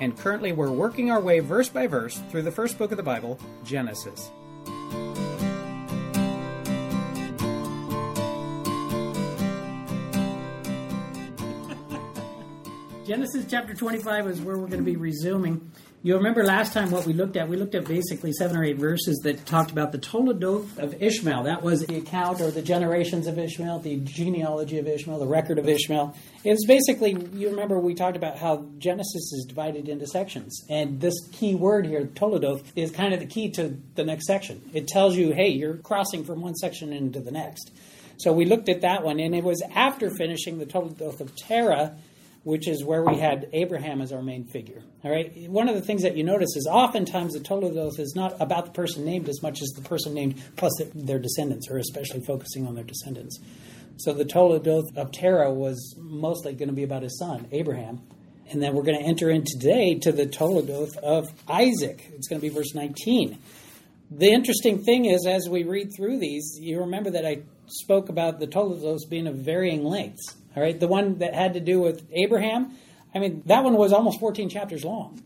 and currently we're working our way verse by verse through the first book of the Bible, Genesis. Genesis chapter 25 is where we're going to be resuming. You'll remember last time what we looked at. We looked at basically seven or eight verses that talked about the Toledoth of Ishmael. That was the account or the generations of Ishmael, the genealogy of Ishmael, the record of Ishmael. It was basically, you remember we talked about how Genesis is divided into sections. And this key word here, Toledoth, is kind of the key to the next section. It tells you, hey, you're crossing from one section into the next. So we looked at that one, and it was after finishing the Toledoth of Terah which is where we had Abraham as our main figure. All right. One of the things that you notice is oftentimes the Toledoth is not about the person named as much as the person named plus their descendants, or especially focusing on their descendants. So the Toledoth of Terah was mostly going to be about his son Abraham, and then we're going to enter in today to the Toledoth of Isaac. It's going to be verse 19. The interesting thing is, as we read through these, you remember that I spoke about the Toledoths being of varying lengths. All right, the one that had to do with Abraham, I mean, that one was almost 14 chapters long.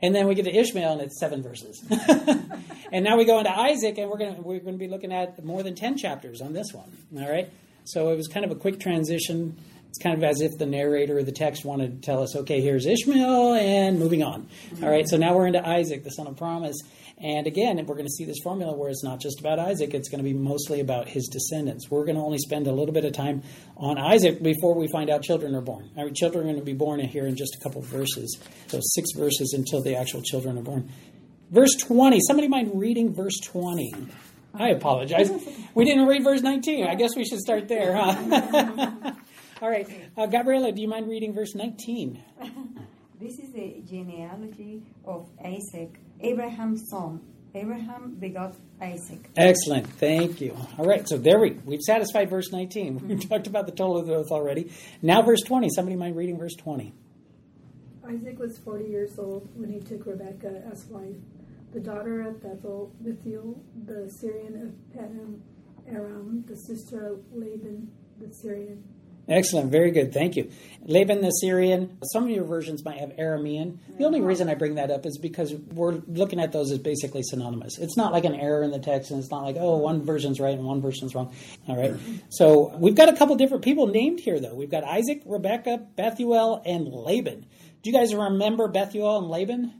And then we get to Ishmael and it's seven verses. and now we go into Isaac and we're going we're going to be looking at more than 10 chapters on this one. All right? So it was kind of a quick transition. It's kind of as if the narrator of the text wanted to tell us, okay, here's Ishmael and moving on. All right, so now we're into Isaac, the son of promise. And again, we're going to see this formula where it's not just about Isaac, it's going to be mostly about his descendants. We're going to only spend a little bit of time on Isaac before we find out children are born. Our children are going to be born here in just a couple verses. So, six verses until the actual children are born. Verse 20. Somebody mind reading verse 20? I apologize. We didn't read verse 19. I guess we should start there, huh? All right. Uh, Gabriela, do you mind reading verse 19? This is the genealogy of Isaac, Abraham's son. Abraham begot Isaac. Excellent. Thank you. All right. So there we we've satisfied verse 19. We've talked about the Toledoth already. Now verse 20. Somebody mind reading verse 20? Isaac was 40 years old when he took Rebekah as wife, the daughter of Bethel, Bethuel, the Syrian of Paddan Aram, the sister of Laban the Syrian. Excellent, very good, thank you. Laban the Syrian, some of your versions might have Aramean. The only reason I bring that up is because we're looking at those as basically synonymous. It's not like an error in the text, and it's not like, oh, one version's right and one version's wrong. All right, so we've got a couple different people named here, though. We've got Isaac, Rebecca, Bethuel, and Laban. Do you guys remember Bethuel and Laban?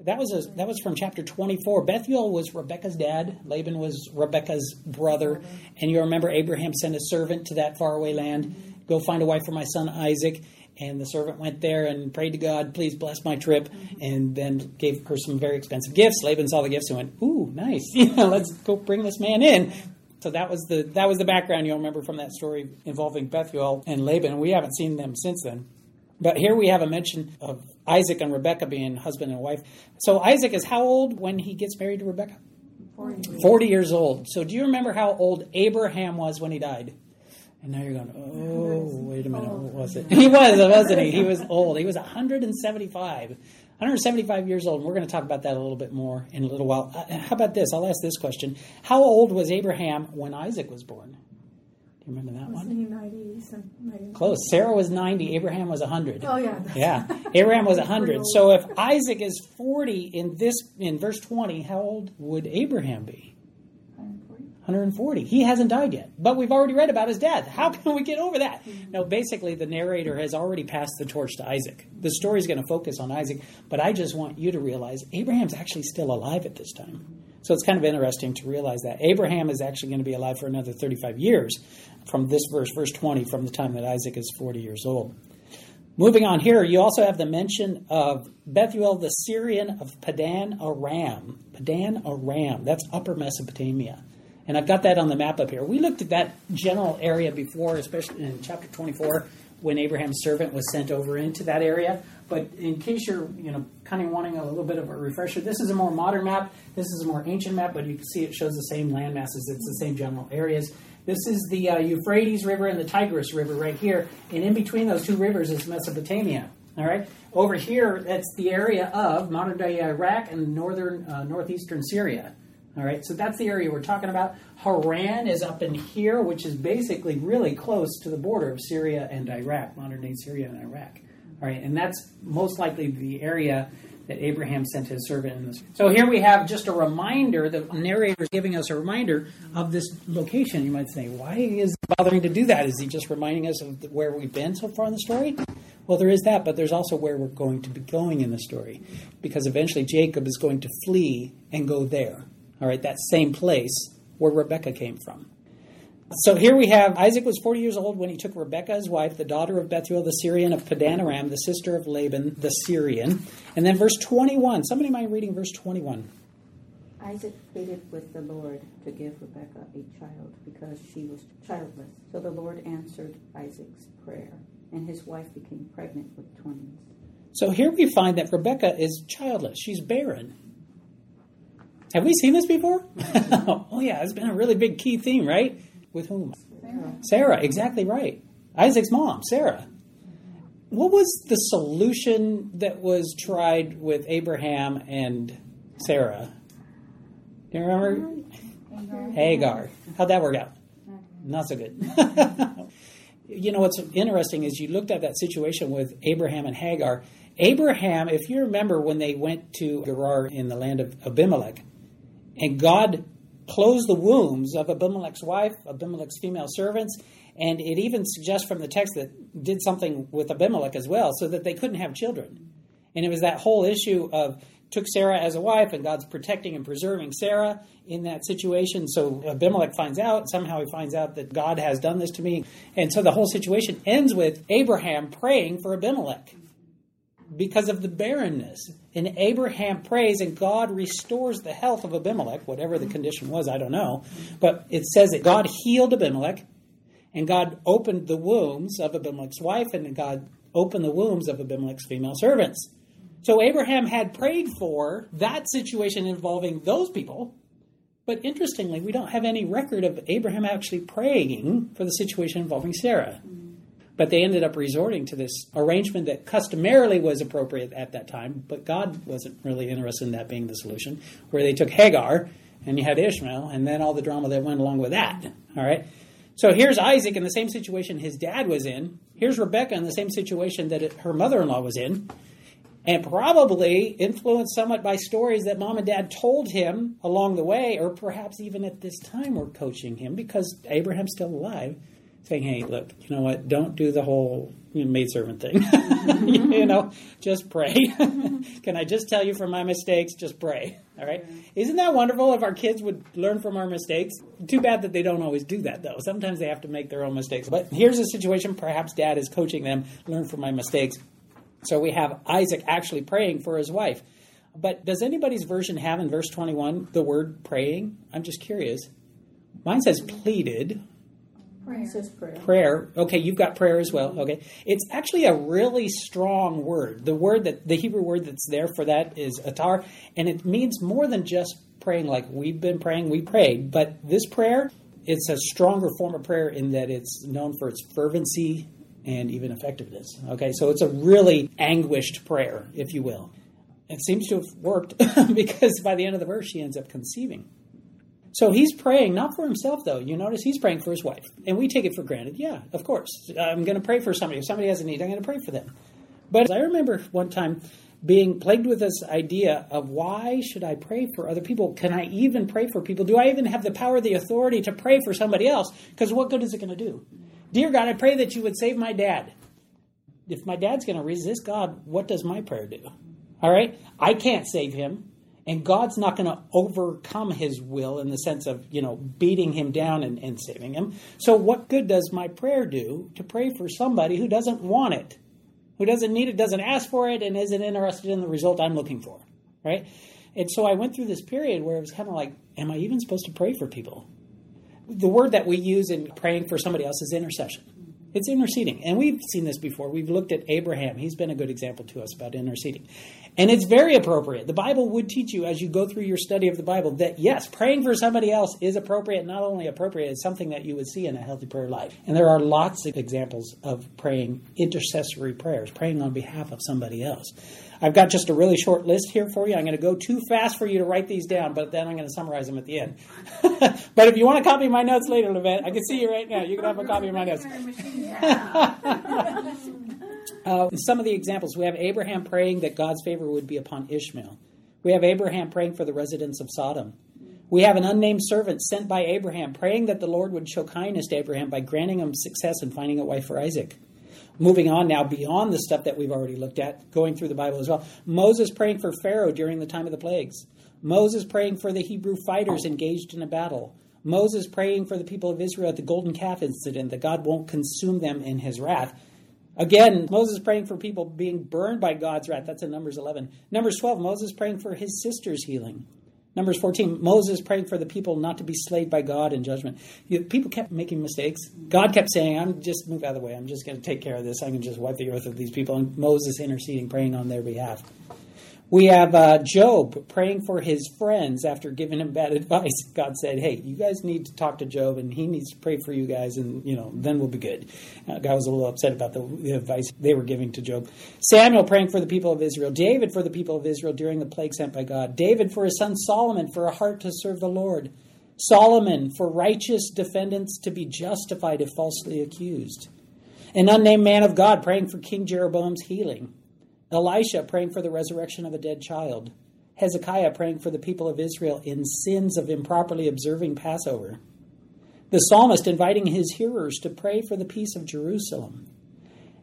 That was a, that was from chapter 24. Bethuel was Rebecca's dad. Laban was Rebecca's brother. And you remember Abraham sent a servant to that faraway land go find a wife for my son Isaac. And the servant went there and prayed to God, please bless my trip, mm-hmm. and then gave her some very expensive gifts. Laban saw the gifts and went, "Ooh, nice! let's go bring this man in." So that was the that was the background you'll remember from that story involving Bethuel and Laban. We haven't seen them since then. But here we have a mention of Isaac and Rebecca being husband and wife. So Isaac is how old when he gets married to Rebecca? 40. 40 years old. So do you remember how old Abraham was when he died? And now you're going, oh, wait a minute, what was it? He was, wasn't he? He was old. He was 175. 175 years old. And we're going to talk about that a little bit more in a little while. Uh, how about this? I'll ask this question. How old was Abraham when Isaac was born? Do you remember that Wasn't one? He 90, 90. Close. Sarah was 90. Abraham was 100. Oh, yeah. Yeah. Abraham was 100. So if Isaac is 40 in this, in verse 20, how old would Abraham be? 140. He hasn't died yet, but we've already read about his death. How can we get over that? Mm-hmm. No, basically, the narrator has already passed the torch to Isaac. The story is going to focus on Isaac, but I just want you to realize Abraham's actually still alive at this time. So it's kind of interesting to realize that Abraham is actually going to be alive for another 35 years from this verse, verse 20, from the time that Isaac is 40 years old. Moving on here, you also have the mention of Bethuel the Syrian of Padan Aram. Padan Aram, that's upper Mesopotamia. And I've got that on the map up here. We looked at that general area before, especially in chapter 24, when Abraham's servant was sent over into that area. But in case you're, you know, kind of wanting a little bit of a refresher, this is a more modern map. This is a more ancient map, but you can see it shows the same land masses. It's the same general areas. This is the uh, Euphrates River and the Tigris River right here, and in between those two rivers is Mesopotamia. All right, over here that's the area of modern day Iraq and northern uh, northeastern Syria. All right, so that's the area we're talking about. Haran is up in here, which is basically really close to the border of Syria and Iraq, modern day Syria and Iraq. All right, and that's most likely the area that Abraham sent his servant in this. So here we have just a reminder. The narrator is giving us a reminder of this location. You might say, why is he bothering to do that? Is he just reminding us of where we've been so far in the story? Well, there is that, but there's also where we're going to be going in the story, because eventually Jacob is going to flee and go there. All right, that same place where Rebecca came from. So here we have Isaac was 40 years old when he took Rebekah, his wife, the daughter of Bethuel the Syrian of Padanaram, the sister of Laban the Syrian. And then verse 21. Somebody mind reading verse 21? Isaac pleaded with the Lord to give Rebekah a child because she was childless. So the Lord answered Isaac's prayer, and his wife became pregnant with twins. So here we find that Rebekah is childless. She's barren. Have we seen this before? oh, yeah, it's been a really big key theme, right? With whom? Sarah. Sarah, exactly right. Isaac's mom, Sarah. What was the solution that was tried with Abraham and Sarah? Do you remember? Hagar. How'd that work out? Not so good. you know what's interesting is you looked at that situation with Abraham and Hagar. Abraham, if you remember when they went to Gerar in the land of Abimelech, and God closed the wombs of Abimelech's wife, Abimelech's female servants, and it even suggests from the text that did something with Abimelech as well, so that they couldn't have children. And it was that whole issue of took Sarah as a wife, and God's protecting and preserving Sarah in that situation. So Abimelech finds out, somehow he finds out that God has done this to me. And so the whole situation ends with Abraham praying for Abimelech because of the barrenness. And Abraham prays, and God restores the health of Abimelech, whatever the condition was, I don't know. But it says that God healed Abimelech, and God opened the wombs of Abimelech's wife, and God opened the wombs of Abimelech's female servants. So Abraham had prayed for that situation involving those people. But interestingly, we don't have any record of Abraham actually praying for the situation involving Sarah. But they ended up resorting to this arrangement that customarily was appropriate at that time, but God wasn't really interested in that being the solution, where they took Hagar and you had Ishmael, and then all the drama that went along with that. All right? So here's Isaac in the same situation his dad was in. Here's Rebecca in the same situation that her mother in law was in. And probably influenced somewhat by stories that mom and dad told him along the way, or perhaps even at this time were coaching him because Abraham's still alive saying, "Hey, look, you know what? Don't do the whole you know, maidservant thing. you know, just pray. Can I just tell you from my mistakes? Just pray. All right. Isn't that wonderful if our kids would learn from our mistakes? Too bad that they don't always do that, though. Sometimes they have to make their own mistakes. But here's a situation. Perhaps Dad is coaching them. Learn from my mistakes. So we have Isaac actually praying for his wife. But does anybody's version have in verse 21 the word praying? I'm just curious. Mine says pleaded. Prayer. It says prayer. Prayer. Okay, you've got prayer as well. Okay. It's actually a really strong word. The word that the Hebrew word that's there for that is atar, and it means more than just praying like we've been praying, we prayed, but this prayer, it's a stronger form of prayer in that it's known for its fervency and even effectiveness. Okay, so it's a really anguished prayer, if you will. It seems to have worked because by the end of the verse, she ends up conceiving. So he's praying not for himself, though. You notice he's praying for his wife. And we take it for granted. Yeah, of course. I'm going to pray for somebody. If somebody has a need, I'm going to pray for them. But I remember one time being plagued with this idea of why should I pray for other people? Can I even pray for people? Do I even have the power, the authority to pray for somebody else? Because what good is it going to do? Dear God, I pray that you would save my dad. If my dad's going to resist God, what does my prayer do? All right? I can't save him. And God's not going to overcome his will in the sense of, you know, beating him down and, and saving him. So, what good does my prayer do to pray for somebody who doesn't want it, who doesn't need it, doesn't ask for it, and isn't interested in the result I'm looking for? Right? And so I went through this period where it was kind of like, am I even supposed to pray for people? The word that we use in praying for somebody else is intercession. It's interceding. And we've seen this before. We've looked at Abraham. He's been a good example to us about interceding. And it's very appropriate. The Bible would teach you as you go through your study of the Bible that yes, praying for somebody else is appropriate. Not only appropriate, it's something that you would see in a healthy prayer life. And there are lots of examples of praying intercessory prayers, praying on behalf of somebody else. I've got just a really short list here for you. I'm going to go too fast for you to write these down, but then I'm going to summarize them at the end. but if you want a copy of my notes later, Levette, I can see you right now. You can have a copy of my notes. uh, some of the examples we have Abraham praying that God's favor would be upon Ishmael. We have Abraham praying for the residents of Sodom. We have an unnamed servant sent by Abraham praying that the Lord would show kindness to Abraham by granting him success in finding a wife for Isaac moving on now beyond the stuff that we've already looked at, going through the Bible as well. Moses praying for Pharaoh during the time of the plagues. Moses praying for the Hebrew fighters engaged in a battle. Moses praying for the people of Israel at the golden calf incident that God won't consume them in his wrath. Again, Moses praying for people being burned by God's wrath. That's in Numbers 11. Numbers 12, Moses praying for his sister's healing. Numbers 14, Moses praying for the people not to be slayed by God in judgment. You, people kept making mistakes. God kept saying, I'm just move out of the way. I'm just going to take care of this. I can just wipe the earth of these people. And Moses interceding, praying on their behalf. We have uh, Job praying for his friends after giving him bad advice. God said, "Hey, you guys need to talk to Job, and he needs to pray for you guys, and you know, then we'll be good." Uh, God was a little upset about the, the advice they were giving to Job. Samuel praying for the people of Israel. David for the people of Israel during the plague sent by God. David for his son Solomon for a heart to serve the Lord. Solomon for righteous defendants to be justified if falsely accused. An unnamed man of God praying for King Jeroboam's healing. Elisha praying for the resurrection of a dead child. Hezekiah praying for the people of Israel in sins of improperly observing Passover. The psalmist inviting his hearers to pray for the peace of Jerusalem.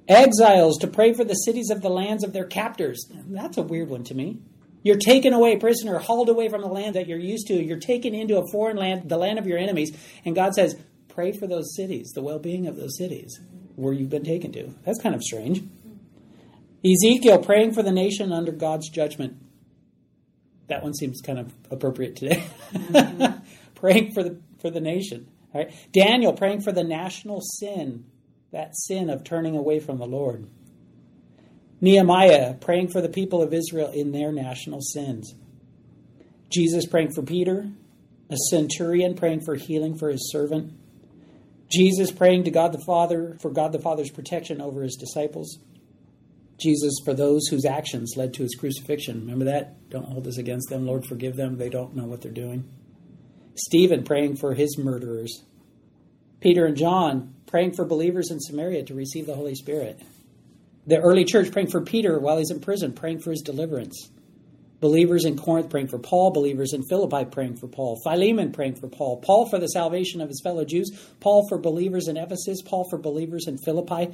Exiles to pray for the cities of the lands of their captors. That's a weird one to me. You're taken away prisoner, hauled away from the land that you're used to. You're taken into a foreign land, the land of your enemies. And God says, pray for those cities, the well being of those cities where you've been taken to. That's kind of strange. Ezekiel praying for the nation under God's judgment. That one seems kind of appropriate today. Mm-hmm. praying for the for the nation. Right. Daniel praying for the national sin, that sin of turning away from the Lord. Nehemiah praying for the people of Israel in their national sins. Jesus praying for Peter, a centurion praying for healing for his servant. Jesus praying to God the Father for God the Father's protection over his disciples. Jesus for those whose actions led to his crucifixion. Remember that? Don't hold this against them. Lord, forgive them. They don't know what they're doing. Stephen praying for his murderers. Peter and John praying for believers in Samaria to receive the Holy Spirit. The early church praying for Peter while he's in prison, praying for his deliverance. Believers in Corinth praying for Paul, believers in Philippi praying for Paul, Philemon praying for Paul, Paul for the salvation of his fellow Jews, Paul for believers in Ephesus, Paul for believers in Philippi,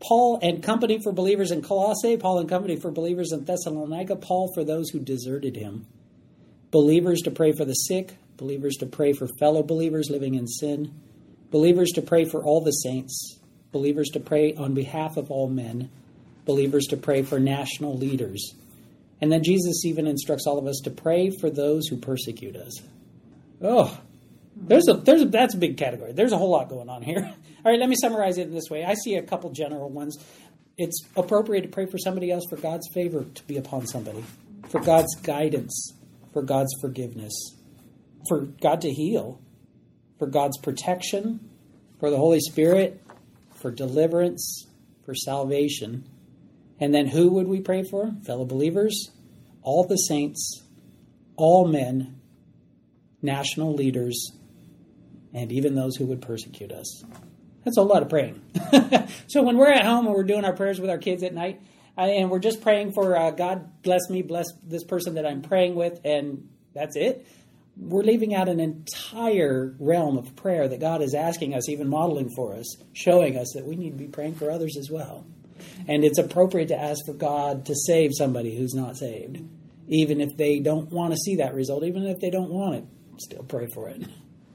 Paul and company for believers in Colossae, Paul and company for believers in Thessalonica, Paul for those who deserted him. Believers to pray for the sick, believers to pray for fellow believers living in sin, believers to pray for all the saints, believers to pray on behalf of all men, believers to pray for national leaders. And then Jesus even instructs all of us to pray for those who persecute us. Oh, there's a there's a, that's a big category. There's a whole lot going on here. All right, let me summarize it in this way. I see a couple general ones. It's appropriate to pray for somebody else for God's favor to be upon somebody, for God's guidance, for God's forgiveness, for God to heal, for God's protection, for the Holy Spirit, for deliverance, for salvation. And then who would we pray for? Fellow believers, all the saints, all men, national leaders, and even those who would persecute us. That's a lot of praying. so when we're at home and we're doing our prayers with our kids at night, and we're just praying for uh, God bless me, bless this person that I'm praying with, and that's it. We're leaving out an entire realm of prayer that God is asking us, even modeling for us, showing us that we need to be praying for others as well. And it's appropriate to ask for God to save somebody who's not saved, even if they don't want to see that result, even if they don't want it. Still pray for it.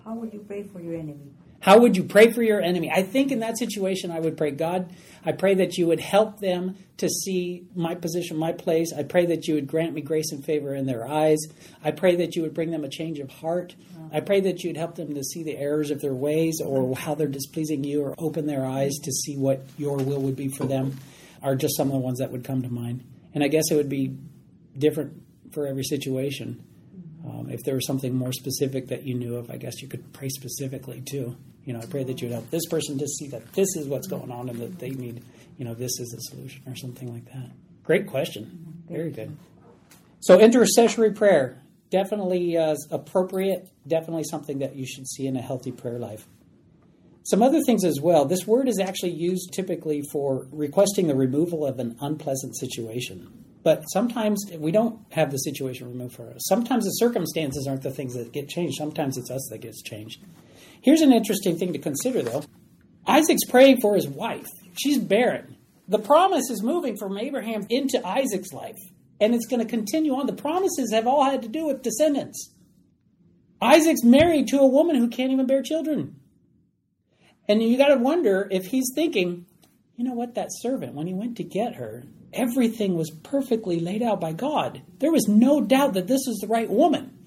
How will you pray for your enemy? How would you pray for your enemy? I think in that situation, I would pray, God, I pray that you would help them to see my position, my place. I pray that you would grant me grace and favor in their eyes. I pray that you would bring them a change of heart. I pray that you'd help them to see the errors of their ways or how they're displeasing you or open their eyes to see what your will would be for them, are just some of the ones that would come to mind. And I guess it would be different for every situation. Um, if there was something more specific that you knew of, I guess you could pray specifically too. You know, I pray that you would help this person to see that this is what's going on and that they need, you know, this is a solution or something like that. Great question. Very good. So, intercessory prayer, definitely uh, appropriate, definitely something that you should see in a healthy prayer life. Some other things as well. This word is actually used typically for requesting the removal of an unpleasant situation. But sometimes we don't have the situation removed for us. Sometimes the circumstances aren't the things that get changed. Sometimes it's us that gets changed. Here's an interesting thing to consider, though. Isaac's praying for his wife. She's barren. The promise is moving from Abraham into Isaac's life, and it's going to continue on. The promises have all had to do with descendants. Isaac's married to a woman who can't even bear children. And you got to wonder if he's thinking, you know what, that servant, when he went to get her, everything was perfectly laid out by God. There was no doubt that this was the right woman.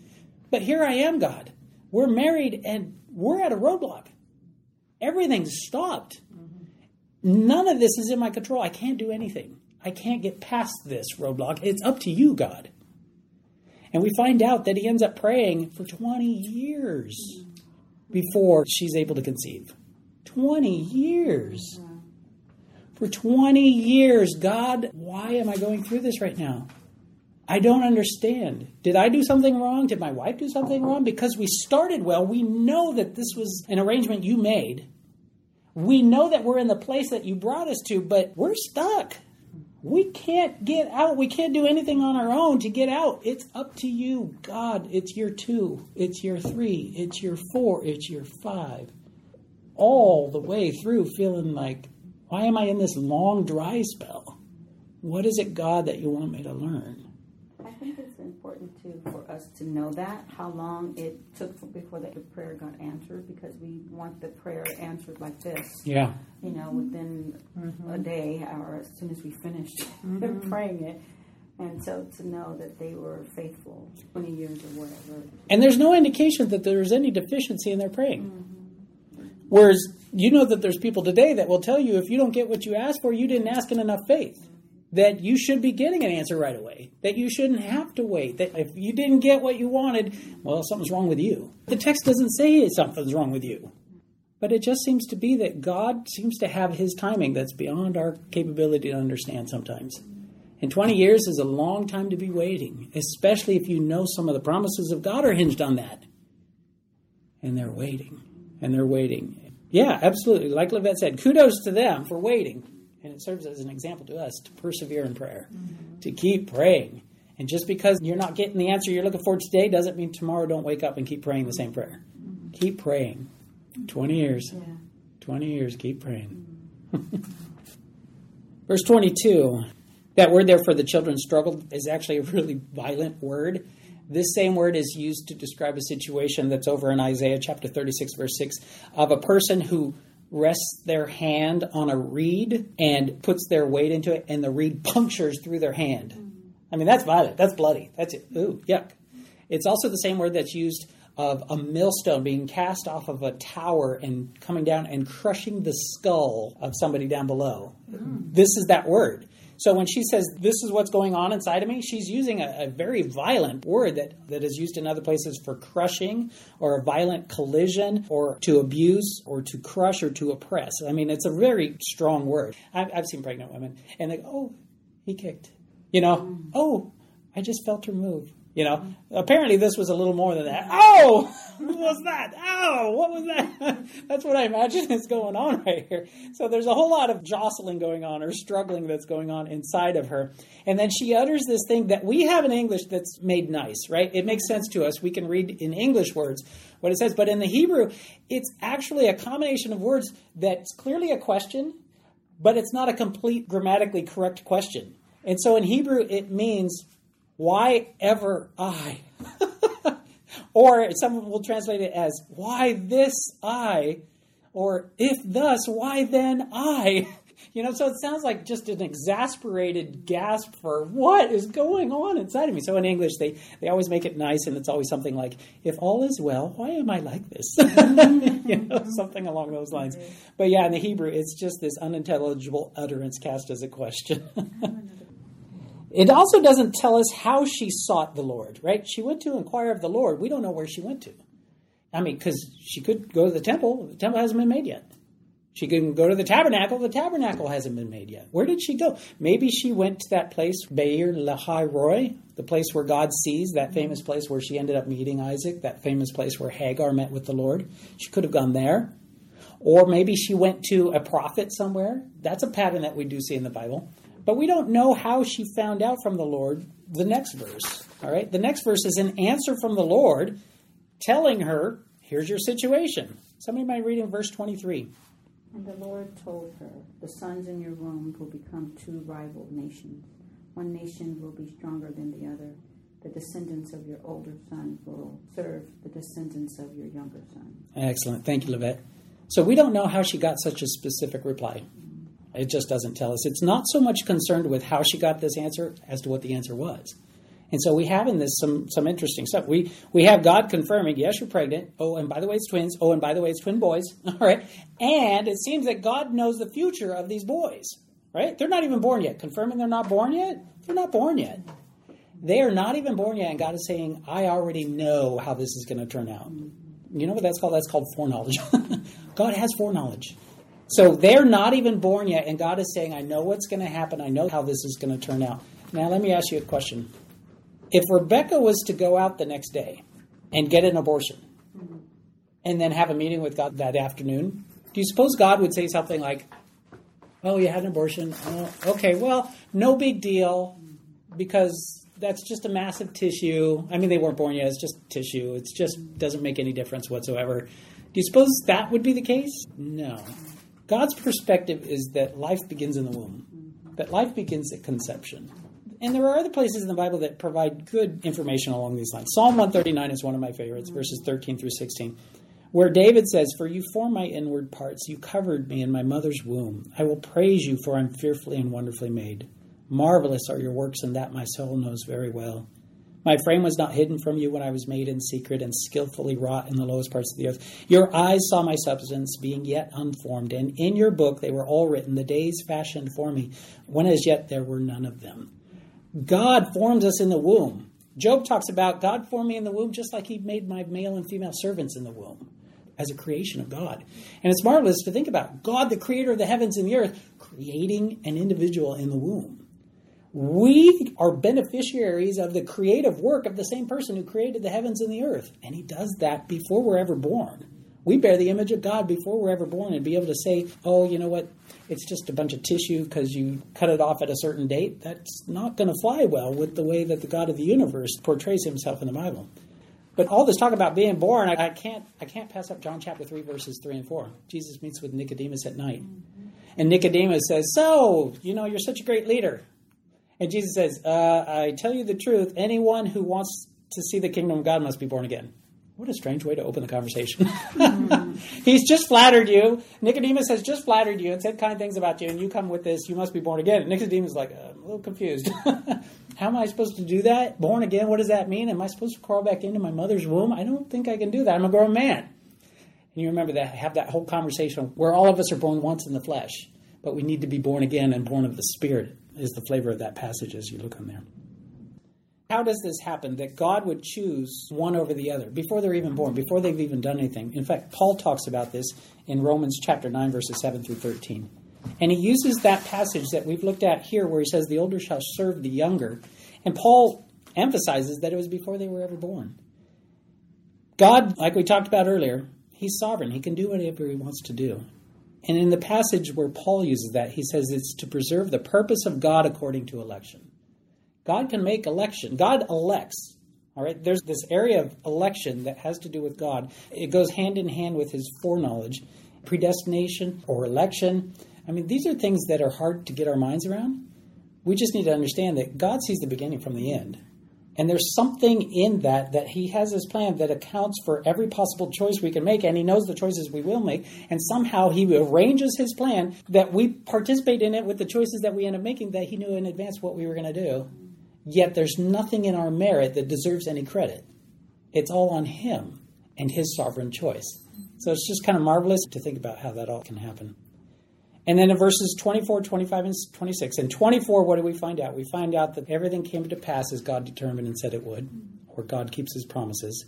But here I am, God. We're married and we're at a roadblock. Everything's stopped. None of this is in my control. I can't do anything. I can't get past this roadblock. It's up to you, God. And we find out that he ends up praying for 20 years before she's able to conceive. 20 years. For 20 years, God, why am I going through this right now? I don't understand. Did I do something wrong? Did my wife do something wrong? Because we started well, we know that this was an arrangement you made. We know that we're in the place that you brought us to, but we're stuck. We can't get out. We can't do anything on our own to get out. It's up to you, God. It's year two, it's year three, it's year four, it's year five. All the way through, feeling like, why am I in this long dry spell? What is it, God, that you want me to learn? I think it's important too for us to know that how long it took for, before the prayer got answered because we want the prayer answered like this. Yeah. You know, within mm-hmm. a day or as soon as we finished mm-hmm. praying it. And so to know that they were faithful 20 years or whatever. And there's no indication that there's any deficiency in their praying. Mm-hmm. Whereas you know that there's people today that will tell you if you don't get what you asked for, you didn't ask in enough faith. That you should be getting an answer right away. That you shouldn't have to wait. That if you didn't get what you wanted, well, something's wrong with you. The text doesn't say something's wrong with you. But it just seems to be that God seems to have his timing that's beyond our capability to understand sometimes. And 20 years is a long time to be waiting, especially if you know some of the promises of God are hinged on that. And they're waiting, and they're waiting. Yeah, absolutely. Like Livette said, kudos to them for waiting. And it serves as an example to us to persevere in prayer, mm-hmm. to keep praying. And just because you're not getting the answer you're looking for today doesn't mean tomorrow don't wake up and keep praying the same prayer. Mm-hmm. Keep praying. 20 years. Yeah. 20 years, keep praying. Verse 22, that word there for the children struggled is actually a really violent word. This same word is used to describe a situation that's over in Isaiah chapter 36, verse 6, of a person who rests their hand on a reed and puts their weight into it, and the reed punctures through their hand. I mean, that's violent. That's bloody. That's it. Ooh, yuck. It's also the same word that's used of a millstone being cast off of a tower and coming down and crushing the skull of somebody down below. Mm. This is that word. So when she says, This is what's going on inside of me, she's using a, a very violent word that, that is used in other places for crushing or a violent collision or to abuse or to crush or to oppress. I mean, it's a very strong word. I've, I've seen pregnant women and they go, Oh, he kicked. You know, oh, I just felt her move. You know, apparently this was a little more than that. Oh, what was that? Oh, what was that? that's what I imagine is going on right here. So there's a whole lot of jostling going on or struggling that's going on inside of her. And then she utters this thing that we have in English that's made nice, right? It makes sense to us. We can read in English words what it says. But in the Hebrew, it's actually a combination of words that's clearly a question, but it's not a complete grammatically correct question. And so in Hebrew, it means why ever I? or some will translate it as, why this I Or if thus, why then I? You know, so it sounds like just an exasperated gasp for what is going on inside of me. So in English, they, they always make it nice, and it's always something like, if all is well, why am I like this? you know, something along those lines. But yeah, in the Hebrew, it's just this unintelligible utterance cast as a question. It also doesn't tell us how she sought the Lord, right? She went to inquire of the Lord. We don't know where she went to. I mean, because she could go to the temple. The temple hasn't been made yet. She can go to the tabernacle. The tabernacle hasn't been made yet. Where did she go? Maybe she went to that place, Beer Lahai Roi, the place where God sees, that famous place where she ended up meeting Isaac, that famous place where Hagar met with the Lord. She could have gone there. Or maybe she went to a prophet somewhere. That's a pattern that we do see in the Bible. But we don't know how she found out from the Lord the next verse. All right? The next verse is an answer from the Lord telling her, here's your situation. Somebody might read in verse 23. And the Lord told her, The sons in your womb will become two rival nations. One nation will be stronger than the other. The descendants of your older son will serve the descendants of your younger son. Excellent. Thank you, Levette. So we don't know how she got such a specific reply. It just doesn't tell us. It's not so much concerned with how she got this answer as to what the answer was. And so we have in this some some interesting stuff. We we have God confirming, yes, you're pregnant. Oh, and by the way, it's twins. Oh, and by the way, it's twin boys. All right. And it seems that God knows the future of these boys. Right? They're not even born yet. Confirming they're not born yet. They're not born yet. They are not even born yet, and God is saying, I already know how this is going to turn out. You know what that's called? That's called foreknowledge. God has foreknowledge. So they're not even born yet, and God is saying, I know what's going to happen. I know how this is going to turn out. Now, let me ask you a question if Rebecca was to go out the next day and get an abortion mm-hmm. and then have a meeting with God that afternoon, do you suppose God would say something like, Oh, you had an abortion? Oh, okay, well, no big deal because that's just a massive tissue. I mean, they weren't born yet, it's just tissue. It just doesn't make any difference whatsoever. Do you suppose that would be the case? No. God's perspective is that life begins in the womb, that life begins at conception. And there are other places in the Bible that provide good information along these lines. Psalm 139 is one of my favorites, verses 13 through 16, where David says, For you formed my inward parts, you covered me in my mother's womb. I will praise you, for I'm fearfully and wonderfully made. Marvelous are your works, and that my soul knows very well. My frame was not hidden from you when I was made in secret and skillfully wrought in the lowest parts of the earth. Your eyes saw my substance being yet unformed, and in your book they were all written, the days fashioned for me, when as yet there were none of them. God forms us in the womb. Job talks about God formed me in the womb just like he made my male and female servants in the womb as a creation of God. And it's marvelous to think about God, the creator of the heavens and the earth, creating an individual in the womb. We are beneficiaries of the creative work of the same person who created the heavens and the earth. And he does that before we're ever born. We bear the image of God before we're ever born and be able to say, oh, you know what? it's just a bunch of tissue because you cut it off at a certain date, that's not going to fly well with the way that the God of the universe portrays himself in the Bible. But all this talk about being born, I, can't I can't pass up John chapter three verses three and four. Jesus meets with Nicodemus at night, and Nicodemus says, "So you know you're such a great leader," and Jesus says, uh, "I tell you the truth. Anyone who wants to see the kingdom of God must be born again." What a strange way to open the conversation. He's just flattered you. Nicodemus has just flattered you and said kind things about you, and you come with this, you must be born again. And Nicodemus is like, I'm a little confused. How am I supposed to do that? Born again, what does that mean? Am I supposed to crawl back into my mother's womb? I don't think I can do that. I'm a grown man. And you remember that, have that whole conversation where all of us are born once in the flesh, but we need to be born again and born of the Spirit, is the flavor of that passage as you look on there. How does this happen that God would choose one over the other before they're even born, before they've even done anything? In fact, Paul talks about this in Romans chapter 9, verses 7 through 13. And he uses that passage that we've looked at here where he says, The older shall serve the younger. And Paul emphasizes that it was before they were ever born. God, like we talked about earlier, he's sovereign. He can do whatever he wants to do. And in the passage where Paul uses that, he says it's to preserve the purpose of God according to election. God can make election. God elects. All right, there's this area of election that has to do with God. It goes hand in hand with his foreknowledge, predestination or election. I mean, these are things that are hard to get our minds around. We just need to understand that God sees the beginning from the end. And there's something in that that he has his plan that accounts for every possible choice we can make, and he knows the choices we will make, and somehow he arranges his plan that we participate in it with the choices that we end up making that he knew in advance what we were going to do. Yet there's nothing in our merit that deserves any credit. It's all on him and his sovereign choice. So it's just kind of marvelous to think about how that all can happen. And then in verses 24, 25, and 26. In 24, what do we find out? We find out that everything came to pass as God determined and said it would, or God keeps his promises.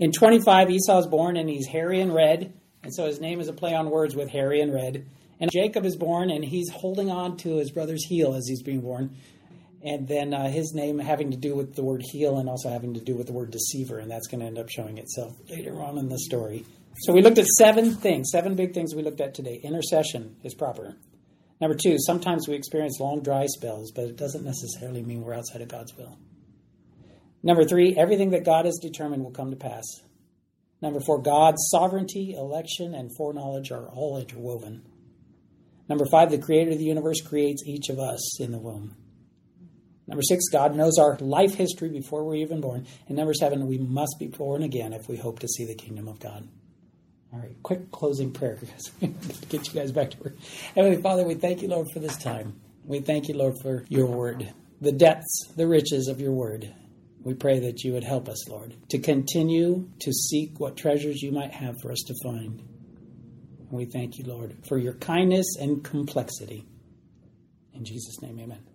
In 25, Esau is born and he's hairy and red, and so his name is a play on words with hairy and red. And Jacob is born and he's holding on to his brother's heel as he's being born. And then uh, his name having to do with the word heel and also having to do with the word deceiver, and that's going to end up showing itself later on in the story. So we looked at seven things, seven big things we looked at today. Intercession is proper. Number two, sometimes we experience long dry spells, but it doesn't necessarily mean we're outside of God's will. Number three, everything that God has determined will come to pass. Number four, God's sovereignty, election, and foreknowledge are all interwoven. Number five, the creator of the universe creates each of us in the womb. Number six, God knows our life history before we're even born. And number seven, we must be born again if we hope to see the kingdom of God. All right, quick closing prayer we get you guys back to work. Heavenly Father, we thank you, Lord, for this time. We thank you, Lord, for your word, the depths, the riches of your word. We pray that you would help us, Lord, to continue to seek what treasures you might have for us to find. And we thank you, Lord, for your kindness and complexity. In Jesus' name, amen.